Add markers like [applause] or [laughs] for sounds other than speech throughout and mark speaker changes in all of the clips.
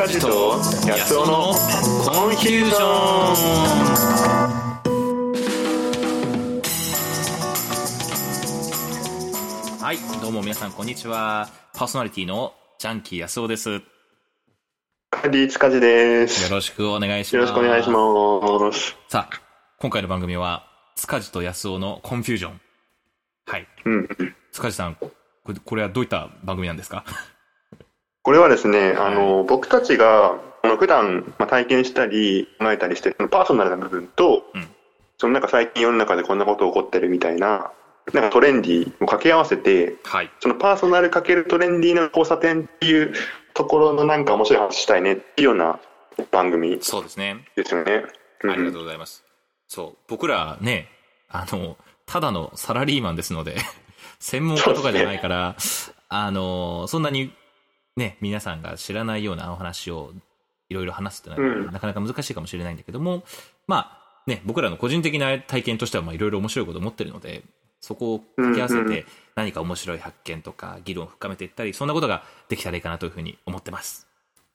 Speaker 1: 塚地と安尾のコンフュージョン。はいどうも皆さんこんにちは。パーソナリティのジャンキー安尾です。
Speaker 2: カディ塚地です。
Speaker 1: よろしくお願いします。
Speaker 2: よろしくお願いします。
Speaker 1: さあ今回の番組は塚地と安尾のコンフュージョン。はい。
Speaker 2: うん。
Speaker 1: 塚地さんこれこれはどういった番組なんですか？
Speaker 2: これはですね、あの、僕たちが、あの普段、まあ、体験したり、考えたりしてる、パーソナルな部分と、
Speaker 1: うん
Speaker 2: そのなんか最近世の中でこんなこと起こってるみたいな、なんかトレンディーを掛け合わせて、
Speaker 1: はい
Speaker 2: そのパーソナルかけるトレンディーな交差点っていうところのなんか面白い話したいねっていうような番組
Speaker 1: そうですね
Speaker 2: ですよね。うん
Speaker 1: ありがとうございます。そう。僕らね、あの、ただのサラリーマンですので、[laughs] 専門家とかじゃないから、あの、そんなにね、皆さんが知らないようなお話をいろいろ話すってのは、
Speaker 2: うん
Speaker 1: なかなか難しいかもしれないんだけども、まあ、ね、僕らの個人的な体験としては、まあ、いろいろ面白いことを持ってるので、そこを掛け合わせて、何か面白い発見とか、議論を深めていったり、そんなことができたらいいかなというふうに思ってます。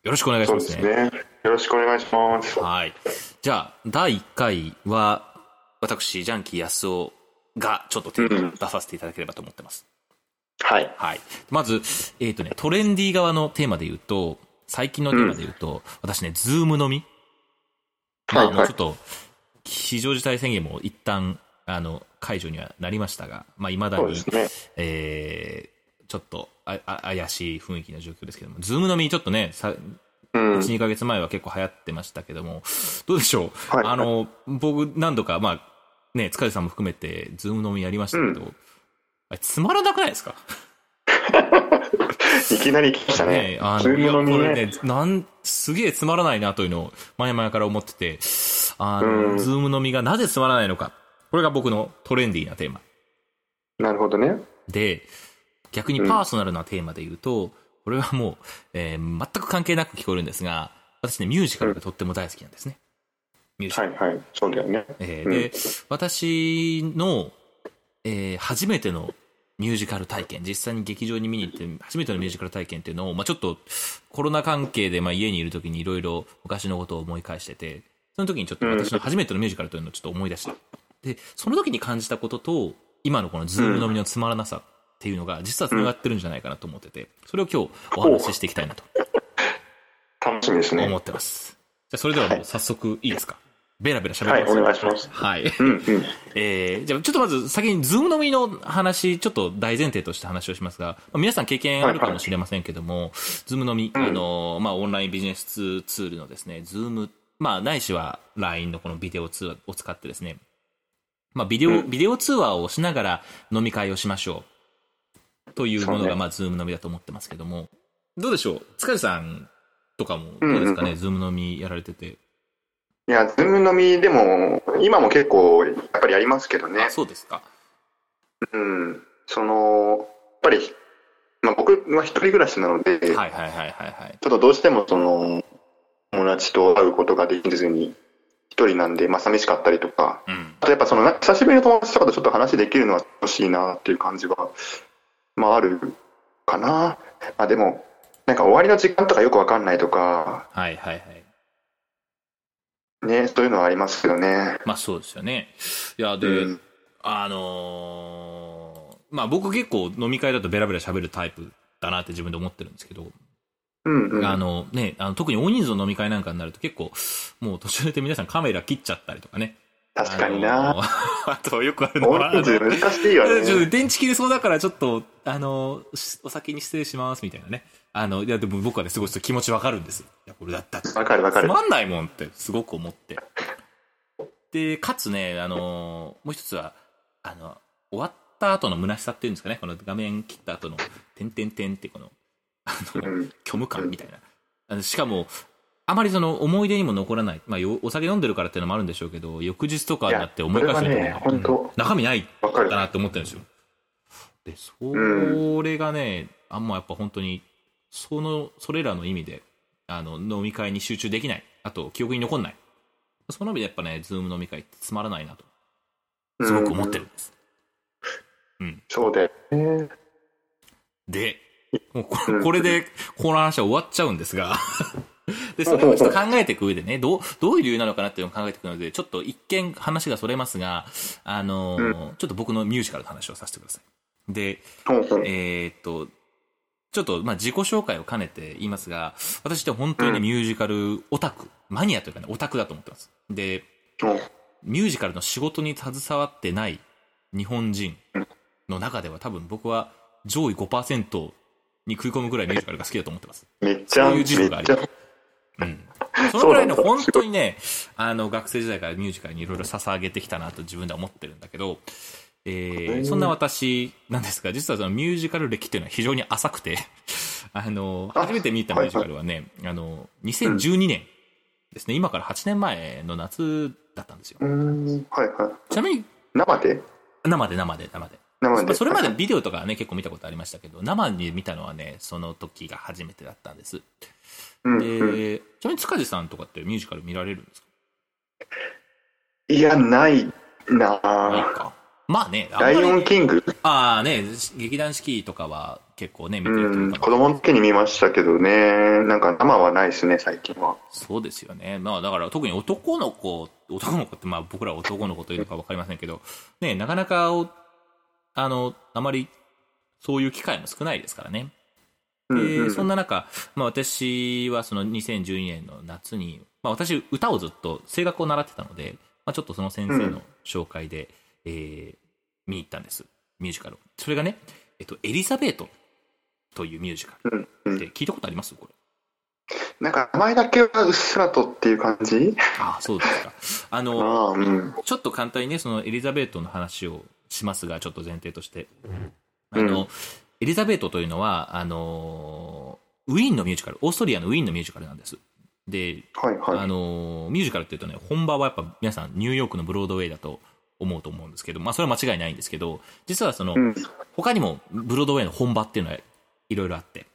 Speaker 1: よろしくお願いしますね。
Speaker 2: ですね。よろしくお願いします。
Speaker 1: はい。じゃあ、第1回は、私、ジャンキー安尾がちょっとテーマを出させていただければと思ってます。
Speaker 2: はい。
Speaker 1: はい。まず、えっ、とね、トレンディー側のテーマで言うと、最近のテーマで言うと、私ね、ズーム飲みまあ、
Speaker 2: はいはい
Speaker 1: もうちょっと、非常事態宣言も一旦、あの、解除にはなりましたが、まあ、未だに、
Speaker 2: ね。
Speaker 1: えー、ちょっとああ怪しい雰囲気の状況ですけども、ズーム飲みちょっとね、さ
Speaker 2: うん。
Speaker 1: 1、2ヶ月前は結構流行ってましたけども、どうでしょう、
Speaker 2: はい
Speaker 1: あの、僕何度か、まあ、ね、塚地さんも含めて、ズーム飲みやりましたけど、つまらなくないですか？[laughs]
Speaker 2: いきなり来ました
Speaker 1: ね
Speaker 2: ね。
Speaker 1: あの、
Speaker 2: ズーム
Speaker 1: いや、こ。れね、なん、すげえつまらないなというのを前々から思ってて、あの、
Speaker 2: うん
Speaker 1: ズーム飲みがなぜつまらないのか。これが僕のトレンディーなテーマ。
Speaker 2: なるほどね。
Speaker 1: で、逆にパーソナルなテーマで言うと、これはもう、えー全く関係なく聞こえるんですが、私ね、ミュージカルがとっても大好きなんですね。ミュージカル。
Speaker 2: はいはい。そうだよね。うん
Speaker 1: えーで、私の、えー初めてのミュージカル体験、実際に劇場に見に行って、初めてのミュージカル体験っていうのを、まあちょっと、コロナ関係で、まあ家にいる時にいろいろ昔のことを思い返してて、その時にちょっと私の初めてのミュージカルというのをちょっと思い出した。で、その時に感じたことと、今のこのズーム飲みのつまらなさっていうのが、実は繋がってるんじゃないかなと思ってて、それを今日お話ししていきたいなと
Speaker 2: 楽しみですね。
Speaker 1: 思ってます。じゃあそれではもう早速いいですか？ベラベラ喋
Speaker 2: はい、
Speaker 1: ってます。
Speaker 2: お願いします。
Speaker 1: はい。
Speaker 2: うんうん。[laughs]
Speaker 1: えー、じゃあちょっとまず先にズーム飲みの話、ちょっと大前提として話をしますが、まあ皆さん経験あるかもしれませんけども、ズーム飲み、
Speaker 2: うん
Speaker 1: あの、まあオンラインビジネスツールのですね、ズーム、まあないしは LINE のこのビデオ通話を使ってですね、まあビデオ、
Speaker 2: うん
Speaker 1: ビデオ通話をしながら飲み会をしましょう。というものが、まあズーム飲みだと思ってますけども、どうでしょう？塚地さんとかもどうですかね、ズーム飲みやられてて。
Speaker 2: いや、ズーム飲みでも、今も結構、やっぱりやりますけどね
Speaker 1: あ、。そうですか。
Speaker 2: うん。その、やっぱり、まあ僕は一人暮らしなので、
Speaker 1: はいはいはいはいはい。
Speaker 2: ちょっとどうしてもその、友達と会うことができずに、一人なんで、まあ寂しかったりとか、
Speaker 1: うん。
Speaker 2: あとやっぱその、久しぶりの友達とかとちょっと話できるのは楽しいなっていう感じは、まああるかな。まあでも、なんか終わりの時間とかよくわかんないとか、
Speaker 1: はいはいはい。
Speaker 2: ね、そういうのはありますよね。
Speaker 1: まあそうですよね。いや、で、
Speaker 2: うん
Speaker 1: あのーまあ僕結構飲み会だとベラベラ喋るタイプだなって自分で思ってるんですけど、
Speaker 2: うんうん。
Speaker 1: あのね、あの特に大人数の飲み会なんかになると結構、もう途中で皆さんカメラ切っちゃったりとかね。
Speaker 2: 確かにな。
Speaker 1: あのー [laughs] あとよくあるのは、
Speaker 2: 難しいよ
Speaker 1: ちょっと
Speaker 2: ね。
Speaker 1: 電池切れそうだからちょっと、あのお先に失礼しますみたいなね。あの、いやでも僕はね、すごい気持ちわかるんですよ。いや、これだったら
Speaker 2: わかるわかる。
Speaker 1: つまんないもんってすごく思って。で、かつね、あのーもう一つは、あの、終わった後の虚しさっていうんですかね、この画面切った後の、てんてんてんってこの、あの、
Speaker 2: うん
Speaker 1: 虚無感みたいな。あのしかも、あまりその思い出にも残らない。まあ、よお酒飲んでるからっていうのもあるんでしょうけど、翌日とかになって思い返すと
Speaker 2: ね
Speaker 1: 中身ない
Speaker 2: わか。
Speaker 1: なって思ってるんですよ。で、それがね、あんまやっぱ本当に、その、それらの意味で、あの、飲み会に集中できない。あと、記憶に残んない。その意味でやっぱね、ズーム飲み会ってつまらないなと、すごく思ってるんです。
Speaker 2: そうで。ね
Speaker 1: で、もうここれで、この話は終わっちゃうんですが、で、それをちょっと考えていく上でね、どう、どういう理由なのかなっていうのを考えていくので、ちょっと一見話がそれますが、あのーちょっと僕のミュージカルの話をさせてください。で、えーっと、ちょっと、まあ、自己紹介を兼ねて言いますが、私って本当にミュージカルオタク、マニアというかね、オタクだと思ってます。で、ミュージカルの仕事に携わってない日本人の中では多分僕は上位5%に食い込むぐらいミュージカルが好きだと思ってます。
Speaker 2: めっちゃ、
Speaker 1: そういう
Speaker 2: め
Speaker 1: 自負があり
Speaker 2: っちゃ、
Speaker 1: うん。そのぐらいの本当にね、あの、学生時代からミュージカルにいろいろ捧げてきたなと自分では思ってるんだけど、えー、
Speaker 2: うん
Speaker 1: そんな私なんですが、実はそのミュージカル歴っていうのは非常に浅くて、[laughs] あの、
Speaker 2: あ
Speaker 1: 初めて見たミュージカルはね、あの、2012年ですね、今から8年前の夏だったんですよ
Speaker 2: はいはい。
Speaker 1: ちなみに、
Speaker 2: 生で？
Speaker 1: 生で生で生で。
Speaker 2: 生で。
Speaker 1: まあそれまでビデオとかはね、結構見たことありましたけど、生に見たのはね、その時が初めてだったんです。
Speaker 2: うんうん、
Speaker 1: で、に塚地さんとかってミュージカル見られるんですか？
Speaker 2: いや、ないな
Speaker 1: な。か。まあね、あ
Speaker 2: ライオンキング？
Speaker 1: ああね、劇団四季とかは結構ね、見てる人
Speaker 2: うん、
Speaker 1: いるかも
Speaker 2: 子供の時に見ましたけどね、なんか生はないですね、最近は。
Speaker 1: そうですよね。まあだから特に男の子、男の子ってまあ僕らは男の子というのかわかりませんけど、ね、なかなかお、あの、あまりそういう機会も少ないですからね。
Speaker 2: うん
Speaker 1: で、
Speaker 2: うん
Speaker 1: そんな中、まあ私はその2012年の夏に、まあ私歌をずっと声楽を習ってたので、まあちょっとその先生の紹介で、えー見に行ったんです。ミュージカルを。それがね、えっと、エリザベートというミュージカル。
Speaker 2: うんうん
Speaker 1: で、聞いたことあります？これ。
Speaker 2: なんか名前だけはうっすらとっていう感じ？
Speaker 1: ああ、そうですか。あ
Speaker 2: あ
Speaker 1: の、
Speaker 2: あ、うん。
Speaker 1: ちょっと簡単にね、そのエリザベートの話をしますが、ちょっと前提として。あの、
Speaker 2: うん
Speaker 1: エリザベートというのは、あの、ウィーンのミュージカル、オーストリアのウィーンのミュージカルなんです。で、
Speaker 2: はいはい。
Speaker 1: あの、ミュージカルっていうとね、本場はやっぱ皆さんニューヨークのブロードウェイだと思うと思うんですけど、まあそれは間違いないんですけど、実はその、
Speaker 2: うん。
Speaker 1: 他にもブロードウェイの本場っていうのはいろいろあって。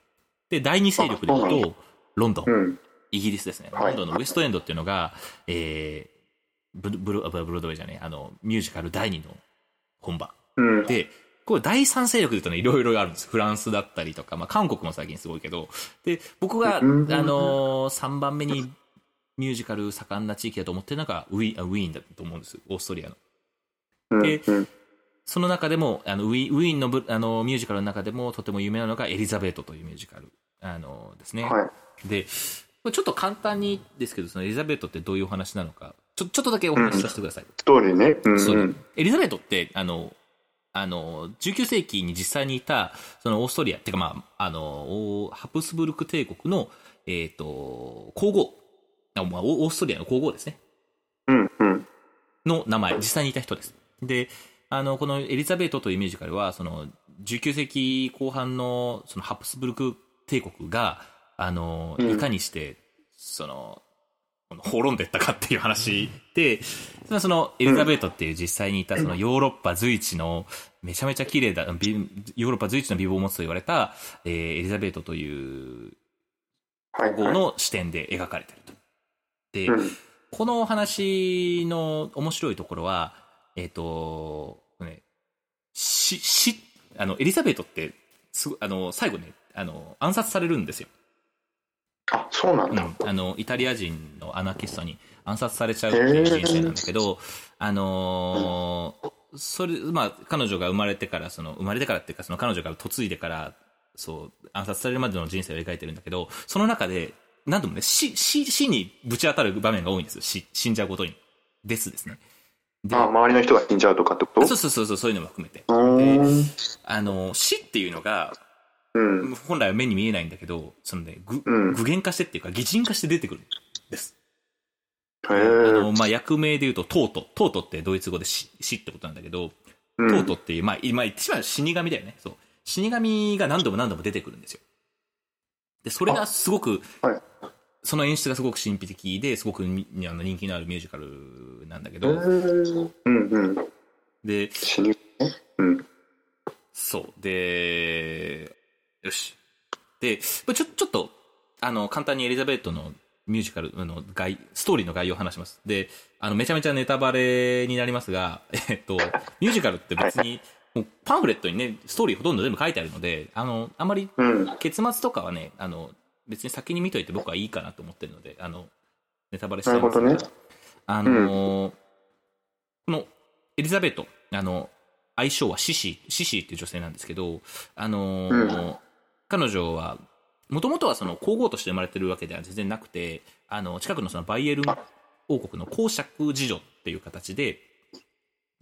Speaker 1: で、第二勢力で言うと、ロンドン。
Speaker 2: うん。
Speaker 1: イギリスですね。
Speaker 2: はい
Speaker 1: ロンドンのウエストエンドっていうのが、えー、ブルブロブロードウェイじゃねえ、あの、ミュージカル第二の本場。
Speaker 2: うん。
Speaker 1: で、これ第三勢力で言うとね、いろいろあるんです。フランスだったりとか、まあ韓国も最近すごいけど、で、僕が、あ
Speaker 2: うん
Speaker 1: のー、3番目にミュージカル盛んな地域だと思ってるのがウィあウィーンだと思うんです。オーストリアの。
Speaker 2: うん
Speaker 1: で
Speaker 2: うん
Speaker 1: その中でも、あのウィウィーンのブあのミュージカルの中でもとても有名なのがエリザベートというミュージカル。あのですね。
Speaker 2: はい。
Speaker 1: で、ちょっと簡単にですけど、そのエリザベートってどういうお話なのか、ちょちょっとだけお話しさせてください。
Speaker 2: ストーリーね。うん
Speaker 1: う
Speaker 2: ん。
Speaker 1: エリザベートって、あの、あの、19世紀に実際にいた、そのオーストリア、っていうかまあ、あの、おハプスブルク帝国の、えっ、と、皇后、あまあ、オオーストリアの皇后ですね。
Speaker 2: うんうん。
Speaker 1: の名前、実際にいた人です。で、あの、このエリザベートというミュージカルは、その、19世紀後半の、そのハプスブルク帝国が、あの、
Speaker 2: うん
Speaker 1: いかにして、その滅んでったかっていう話で、そのそのエリザベートっていう実際にいたそのヨーロッパ随一のめちゃめちゃ綺麗だ、美ヨーロッパ随一の美貌を持つと言われた、えーエリザベートという
Speaker 2: はいはい。
Speaker 1: 皇后の視点で描かれてると。で、
Speaker 2: うん。
Speaker 1: このお話の面白いところは、えっ、と、ね、し、し、あの、エリザベートって、すごあの、最後ね、あの、暗殺されるんですよ。
Speaker 2: あ、そうなんだ。
Speaker 1: うん。あの、イタリア人のアナキストに暗殺されちゃうっていう人生なんだけど、あのーそれ、まあ、彼女が生まれてから、その、生まれてからっていうか、その彼女が嫁いでから、そう、暗殺されるまでの人生を描いてるんだけど、その中で、何度もね、死、死、死にぶち当たる場面が多いんですよ。死、死んじゃうことに。ですですね。で、
Speaker 2: あ、周りの人が死んじゃうとかってこと？
Speaker 1: そうそうそうそう、そういうのも含めて。あの、死っていうのが、
Speaker 2: うん。
Speaker 1: 本来は目に見えないんだけど、そのね、ぐ、
Speaker 2: うん
Speaker 1: 具現化してっていうか、擬人化して出てくるんです。
Speaker 2: へ
Speaker 1: あ
Speaker 2: え。
Speaker 1: の、まあ、役名で言うと、トート。トートってドイツ語で死死ってことなんだけど、
Speaker 2: うん
Speaker 1: トートっていう、まあ、今言ってしまう死神だよね。そう。死神が何度も何度も出てくるんですよ。で、それがすごく、
Speaker 2: はい。
Speaker 1: その演出がすごく神秘的で、すごくみあの人気のあるミュージカルなんだけ
Speaker 2: へ
Speaker 1: ど、
Speaker 2: ーうんうん。
Speaker 1: で、
Speaker 2: うん。
Speaker 1: そう。で。で、ちょ、ちょっと、あの、簡単にエリザベートのミュージカルの概、ストーリーの概要を話します。で、あの、めちゃめちゃネタバレになりますが、[laughs] えっと、ミュージカルって別に、もうパンフレットにね、ストーリーほとんど全部書いてあるので、あの、あまり
Speaker 2: うん。
Speaker 1: 結末とかはね、あの、別に先に見といて僕はいいかなと思ってるので、あの、ネタバレしちゃいます
Speaker 2: ね
Speaker 1: あのーこのエリザベート、あの、愛称はシシ、シシっていう女性なんですけど、あの彼女は、もともとはその皇后として生まれてるわけでは全然なくて、あの、近くのそのバイエルン王国の公爵次女っていう形で、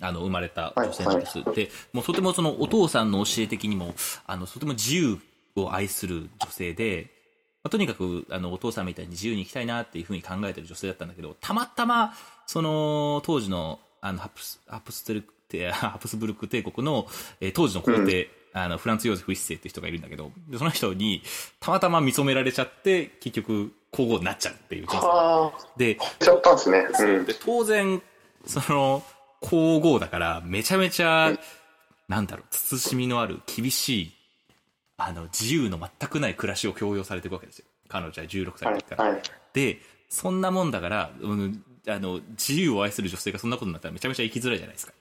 Speaker 1: あの、生まれた女性なんです。で、もうとてもそのお父さんの教え的にも、あの、とても自由を愛する女性で、まあとにかく、あの、お父さんみたいに自由に生きたいなっていうふうに考えてる女性だったんだけど、たまたま、その、当時の、あの、ハプス、ハプステルク、てハプスブルク帝国の、えー当時の皇帝、あの、フランツ・ヨーゼフ一世っていう人がいるんだけど、でその人に、たまたま見初められちゃって、結局、皇后になっちゃうっていう人生
Speaker 2: はあ、
Speaker 1: で、
Speaker 2: しちゃったんですね。うん。
Speaker 1: で当然、その、皇后だから、めちゃめちゃ、なんだろう、慎みのある、厳しい、あの、自由の全くない暮らしを強要されていくわけですよ。彼女は16歳
Speaker 2: はい
Speaker 1: の時から。
Speaker 2: はい。
Speaker 1: で、そんなもんだから、うん、あの、自由を愛する女性がそんなことになったらめちゃめちゃ生きづらいじゃないですか。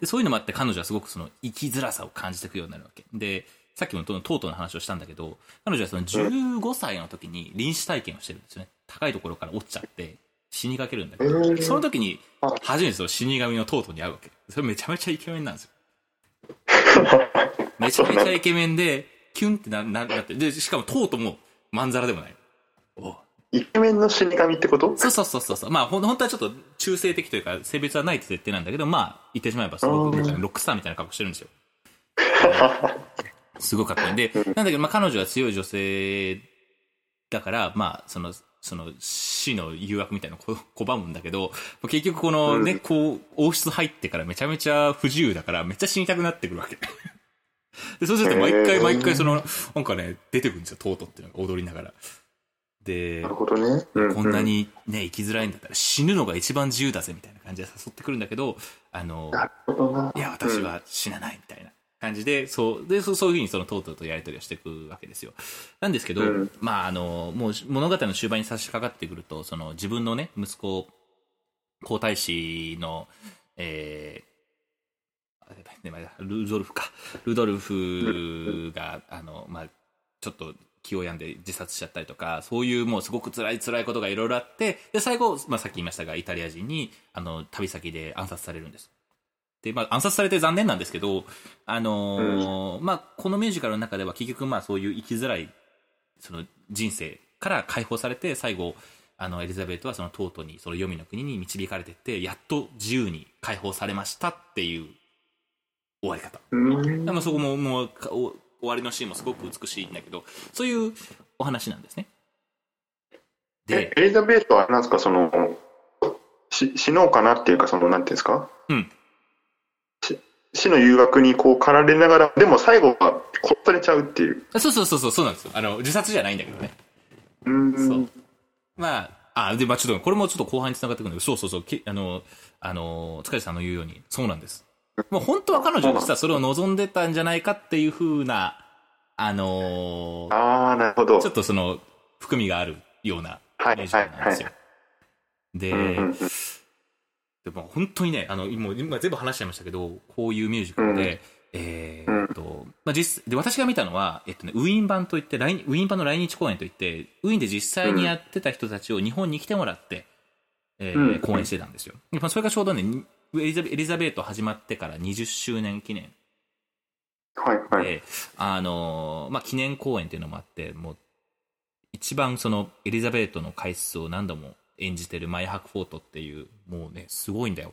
Speaker 1: で、そういうのもあって彼女はすごくその生きづらさを感じていくようになるわけ。で、さっきもとうとうの話をしたんだけど、彼女はその15歳の時に臨死体験をしてるんですよね。高いところから落ちちゃって死にかけるんだけど、
Speaker 2: えー
Speaker 1: その時に初めてその死神のトートに会うわけ。それめちゃめちゃイケメンなんですよ。[laughs] めちゃめちゃイケメンで、キュンってな、な、なって、で、しかもトートもまんざらでもない。お
Speaker 2: イケメンの死神ってこと？
Speaker 1: そうそうそうそうそう。まあ、ほん本当はちょっと中性的というか、性別はないって設定なんだけど、まあ、言ってしまえばすごく
Speaker 2: うん
Speaker 1: ロックスターみたいな格好してるんですよ。[laughs] すごいかっこいいんで、なんだけど、まあ、彼女は強い女性だから、まあ、その、その死の誘惑みたいなのをこ [laughs] 拒むんだけど、結局このね、
Speaker 2: うん
Speaker 1: こう、王室入ってからめちゃめちゃ不自由だから、めっちゃ死にたくなってくるわけ。[laughs] で、そうすると毎回毎回その、なんかね、出てくるんですよ、トートっていうのが踊りながら。で
Speaker 2: なる、ほどね。うん
Speaker 1: こんな。にね、生きづらいんだったら死ぬのが一番自由だぜみたいな感じで誘ってくるんだけど、あの。いや、私は死なないみたいな感じで、そう、で、そうそういうふうにそのトートとやり取りをしていくわけですよ。なんですけど、
Speaker 2: うん
Speaker 1: まあ、あの、もう物語の終盤に差し掛かってくると、その自分のね、息子、皇太子の、えー、ルドルフか。ルドルフが、あの、まあ、ちょっと気を病んで自殺しちゃったりとか、そういうもうすごく辛い辛いことがいろいろあって、で、最後、まあ、さっき言いましたが、イタリア人に、あの、旅先で暗殺されるんです。で、まあ、暗殺されて残念なんですけど、あのーまあ、このミュージカルの中では結局、まあ、そういう生きづらい、その人生から解放されて、最後、あの、エリザベートはそのトートに、その黄泉の国に導かれてって、やっと自由に解放されましたっていう終わり方。
Speaker 2: うん。
Speaker 1: でもそこも、もう終わりのシーンもすごく美しいんだけど、そういうお話なんですね。で、
Speaker 2: えエリザベートはなんですか、その、し死のうかなっていうか、その、なんていうんですか？
Speaker 1: うん。
Speaker 2: し死の誘惑にこう駆られながら、でも最後は殺されちゃうっていう。
Speaker 1: そうそうそうそう、そうなんですよ。あの、自殺じゃないんだけどね。
Speaker 2: うん。
Speaker 1: そう。まあ、あ、で、まあちょっと、これもちょっと後半に繋がってくるんだけど、そうそうそう、きあの、あの、塚地さんの言うように、そうなんです。もう本当は彼女実はそれを望んでたんじゃないかっていう風な、あのー
Speaker 2: ああ、なるほど。
Speaker 1: ちょっとその、含みがあるような
Speaker 2: はい
Speaker 1: ミュージカルなんですよ。で、
Speaker 2: うんうんうん
Speaker 1: でも本当にね、あの、今、今全部話しちゃいましたけど、こういうミュージカルで、えーっと、まあ、実、で、私が見たのは、えっとね、ウィーン版といって、来ウィーン版の来日公演といって、ウィーンで実際にやってた人たちを日本に来てもらって、えー
Speaker 2: うん
Speaker 1: 公演してたんですよ。でまあそれがちょうどね、リザベエリザベート始まってから20周年記念
Speaker 2: はいはい。
Speaker 1: で、あのーまあ、記念公演っていうのもあって、もう、一番その、エリザベートの回数を何度も演じてるマイ・ハクフォートっていう、もうね、すごいんだよ。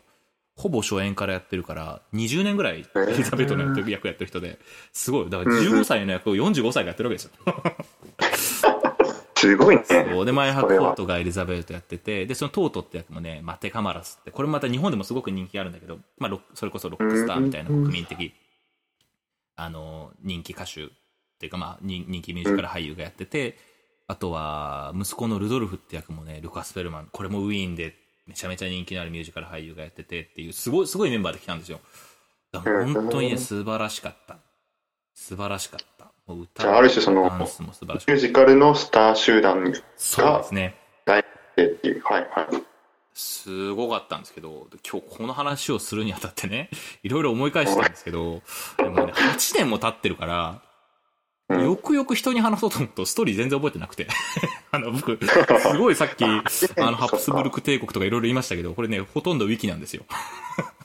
Speaker 1: ほぼ初演からやってるから、20年ぐらいエリザベートの役やってる人で、すごい。だから15歳の役を45歳がやってるわけですよ。
Speaker 2: すごいね。
Speaker 1: そうで、マイ・ハクフォートがエリザベートやってて、で、そのトートって役もね、マテ・カマラスって、これもまた日本でもすごく人気があるんだけど、まあ、それこそロックスターみたいな国民的、あの、人気歌手っていうか、まあ、人人気ミュージカル俳優がやってて、あとは、息子のルドルフって役もね、ルカス・フェルマン、これもウィーンでめちゃめちゃ人気のあるミュージカル俳優がやっててっていう、すごい、すごいメンバーで来たんですよ。だから本当にね、素晴らしかった。素晴らしかった。
Speaker 2: じゃあある種そのミュージカルのスター集団
Speaker 1: た。そうですね。
Speaker 2: 大っていう。はいはい。
Speaker 1: すごかったんですけど、今日この話をするにあたってね、[laughs] いろいろ思い返したんですけど、でもね、8年も経ってるから、
Speaker 2: うん
Speaker 1: よくよく人に話そうと思うと、ストーリー全然覚えてなくて。[laughs] あの、僕、[laughs] すごいさっき、あの、ハプスブルク帝国とかいろいろ言いましたけど、これね、ほとんどウィキなんですよ。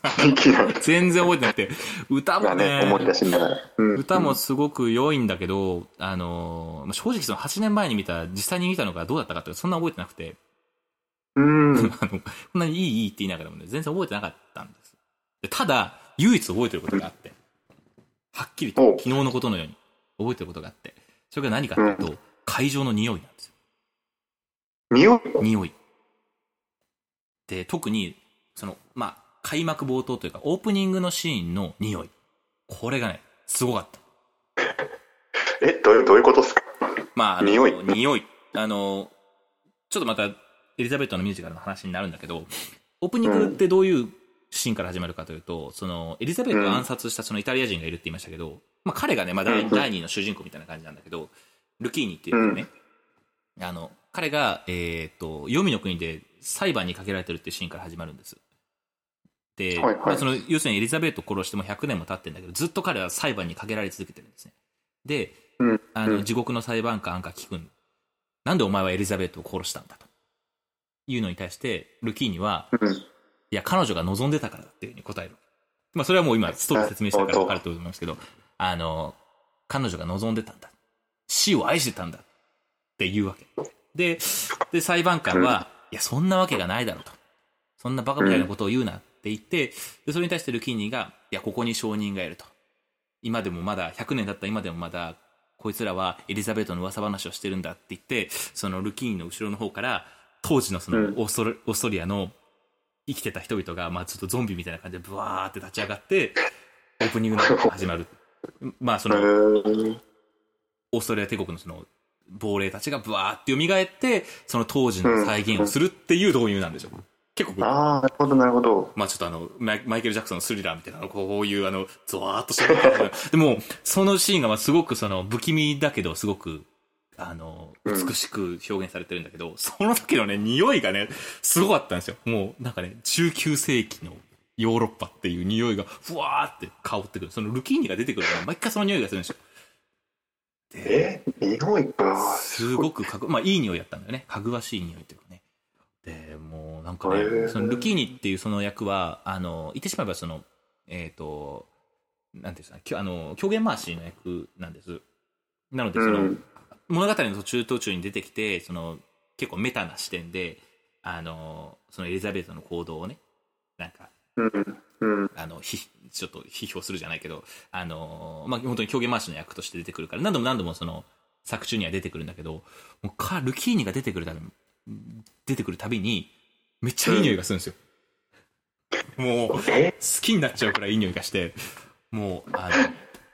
Speaker 1: [laughs] 全然覚えてなくて、歌も
Speaker 2: まあね、思い
Speaker 1: ね、
Speaker 2: 出しながら。うん
Speaker 1: 歌もすごく良いんだけど、あの、まあ正直その8年前に見た、実際に見たのがどうだったかってそんな覚えてなくて、
Speaker 2: うん。[laughs]
Speaker 1: あの、こんなにいいいいって言いながらもね、全然覚えてなかったんです。でただ、唯一覚えてることがあって、はっきりと昨日のことのように覚えてることがあって、それが何かっていうと、会場の匂いなんですよ。
Speaker 2: 匂い？
Speaker 1: 匂い。で、特に、その、まあ、開幕冒頭というか、オープニングのシーンの匂い。これがね、すごかった。[laughs]
Speaker 2: え、どういう、どういうことですか？
Speaker 1: まあ、
Speaker 2: 匂い
Speaker 1: 匂い。あの、ちょっとまた、エリザベートのミュージカルの話になるんだけど、オープニングってどういうシーンから始まるかというと、その、エリザベートを暗殺したそのイタリア人がいるって言いましたけど、まあ彼がね、まあ第
Speaker 2: うん
Speaker 1: 第二の主人公みたいな感じなんだけど、ルキーニっていうね、あの、彼が、えっ、と、黄泉の国で裁判にかけられてるっていうシーンから始まるんです。で、
Speaker 2: はいはい
Speaker 1: まあその、要するにエリザベートを殺しても100年も経ってるんだけど、ずっと彼は裁判にかけられ続けてるんですね。で、
Speaker 2: うん。
Speaker 1: あの、
Speaker 2: うん
Speaker 1: 地獄の裁判官が聞くん。なんでお前はエリザベートを殺したんだと。いうのに対して、ルキーニは、
Speaker 2: うん。
Speaker 1: いや、彼女が望んでたからだっていうふうに答える。まあ、それはもう今、ストーリー説明したから分かると思いますけど、あの、彼女が望んでたんだ。死を愛してたんだ。っていうわけ。で、で、裁判官は、いや、そんなわけがないだろうと。そんなバカみたいなことを言うなって言って、で、それに対してルキーニが、いや、ここに証人がいると。今でもまだ、100年経った今でもまだ、こいつらはエリザベートの噂話をしてるんだって言って、そのルキーニの後ろの方から、当時のその
Speaker 2: うん
Speaker 1: オーストラ、オーストリアの生きてた人々が、まあちょっとゾンビみたいな感じでブワーって立ち上がって、オープニングの [laughs] 始まる。まあそ
Speaker 2: え
Speaker 1: の、
Speaker 2: ー
Speaker 1: オーストラリア帝国のその、亡霊たちがブワーって蘇って、その当時の再現をするっていう導入なんですよ。結構、
Speaker 2: ああ、なるほど、なるほど。
Speaker 1: まあちょっとあの、マイマイケル・ジャクソンのスリラーみたいな、こういうあの、ゾワーっとしてる。[laughs] でも、そのシーンがまあすごくその、不気味だけど、すごく、あの、
Speaker 2: うん
Speaker 1: 美しく表現されてるんだけど、その時のね、匂いがね、すごかったんですよ。もう、なんかね、19世紀のヨーロッパっていう匂いが、ふわーって香ってくる。そのルキーニが出てくるから、毎回その匂いがするんですよ。で、
Speaker 2: え？匂いか。
Speaker 1: すごくかぐ、まあいい匂いやったんだよね。かぐわしい匂いというかなんかね
Speaker 2: へ、ー
Speaker 1: そのルキーニっていうその役は、あの、言ってしまえばその、えっ、と、なんていうんですか、あの、狂言回しの役なんです。なので、その、
Speaker 2: うん
Speaker 1: 物語の途中途中に出てきて、その、結構メタな視点で、あの、そのエリザベートの行動をね、なんか、
Speaker 2: うん。うん。
Speaker 1: あの、ひ、ちょっと批評するじゃないけど、あの、まあ、本当に狂言回しの役として出てくるから、何度も何度もその、作中には出てくるんだけど、もうか、ルキーニが出てくるたびに、出てくるたびに、めっちゃいい匂いがするんですよ。もう、好
Speaker 2: え
Speaker 1: きになっちゃうくらいいい匂いがして、もう、あの、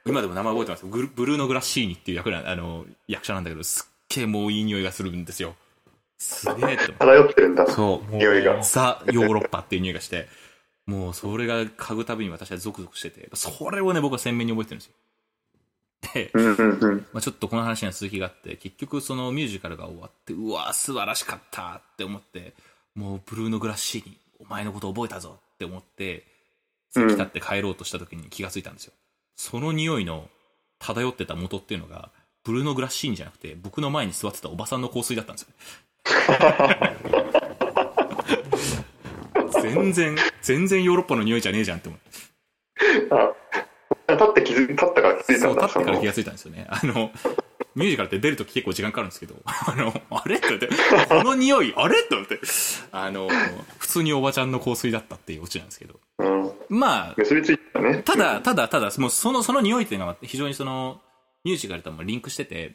Speaker 1: 今でも名前覚えてますブルーノ・グラッシーニっていう役な、あの、役者なんだけど、すっげえもういい匂いがするんですよ。すげえって思って
Speaker 2: 漂ってるんだ。
Speaker 1: そう、
Speaker 2: 匂いが
Speaker 1: ザ・ヨーロッパっていう匂いがして、もうそれが嗅ぐたびに私はゾクゾクしてて、それをね、僕は鮮明に覚えてるんですよ。で、
Speaker 2: うんうんうん。
Speaker 1: まあ、ちょっとこの話には続きがあって、結局そのミュージカルが終わって、うわ素晴らしかったって思って、もうブルーノ・グラッシーに、お前のこと覚えたぞって思って、席立って帰ろうとした時に気がついたんですよ。その匂いの漂ってた元っていうのが、ブルーノ・グラッシーニじゃなくて、僕の前に座ってたおばさんの香水だったんですよ。全然、全然ヨーロッパの匂いじゃねえじゃんって思って。
Speaker 2: あ、立って気づい、立ったから気づいたんだ。そ
Speaker 1: 立ってから気がついたんですよね。あの、ミュージカルって出るとき結構時間かかるんですけど、[laughs] あの、あれ？って思って、この匂い、あれ？って思って、あの、普通におばちゃんの香水だったっていうオチなんですけど。
Speaker 2: のうん。
Speaker 1: まあ、
Speaker 2: 結びついたね。
Speaker 1: ただ、ただ、ただ、もうその、その匂いっていうのは非常にその、ミュージカルともリンクしてて、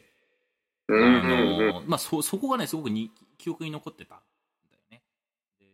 Speaker 2: うん
Speaker 1: あ
Speaker 2: うんうん。
Speaker 1: の、まあ、そ、そこがね、すごくに記憶に残ってた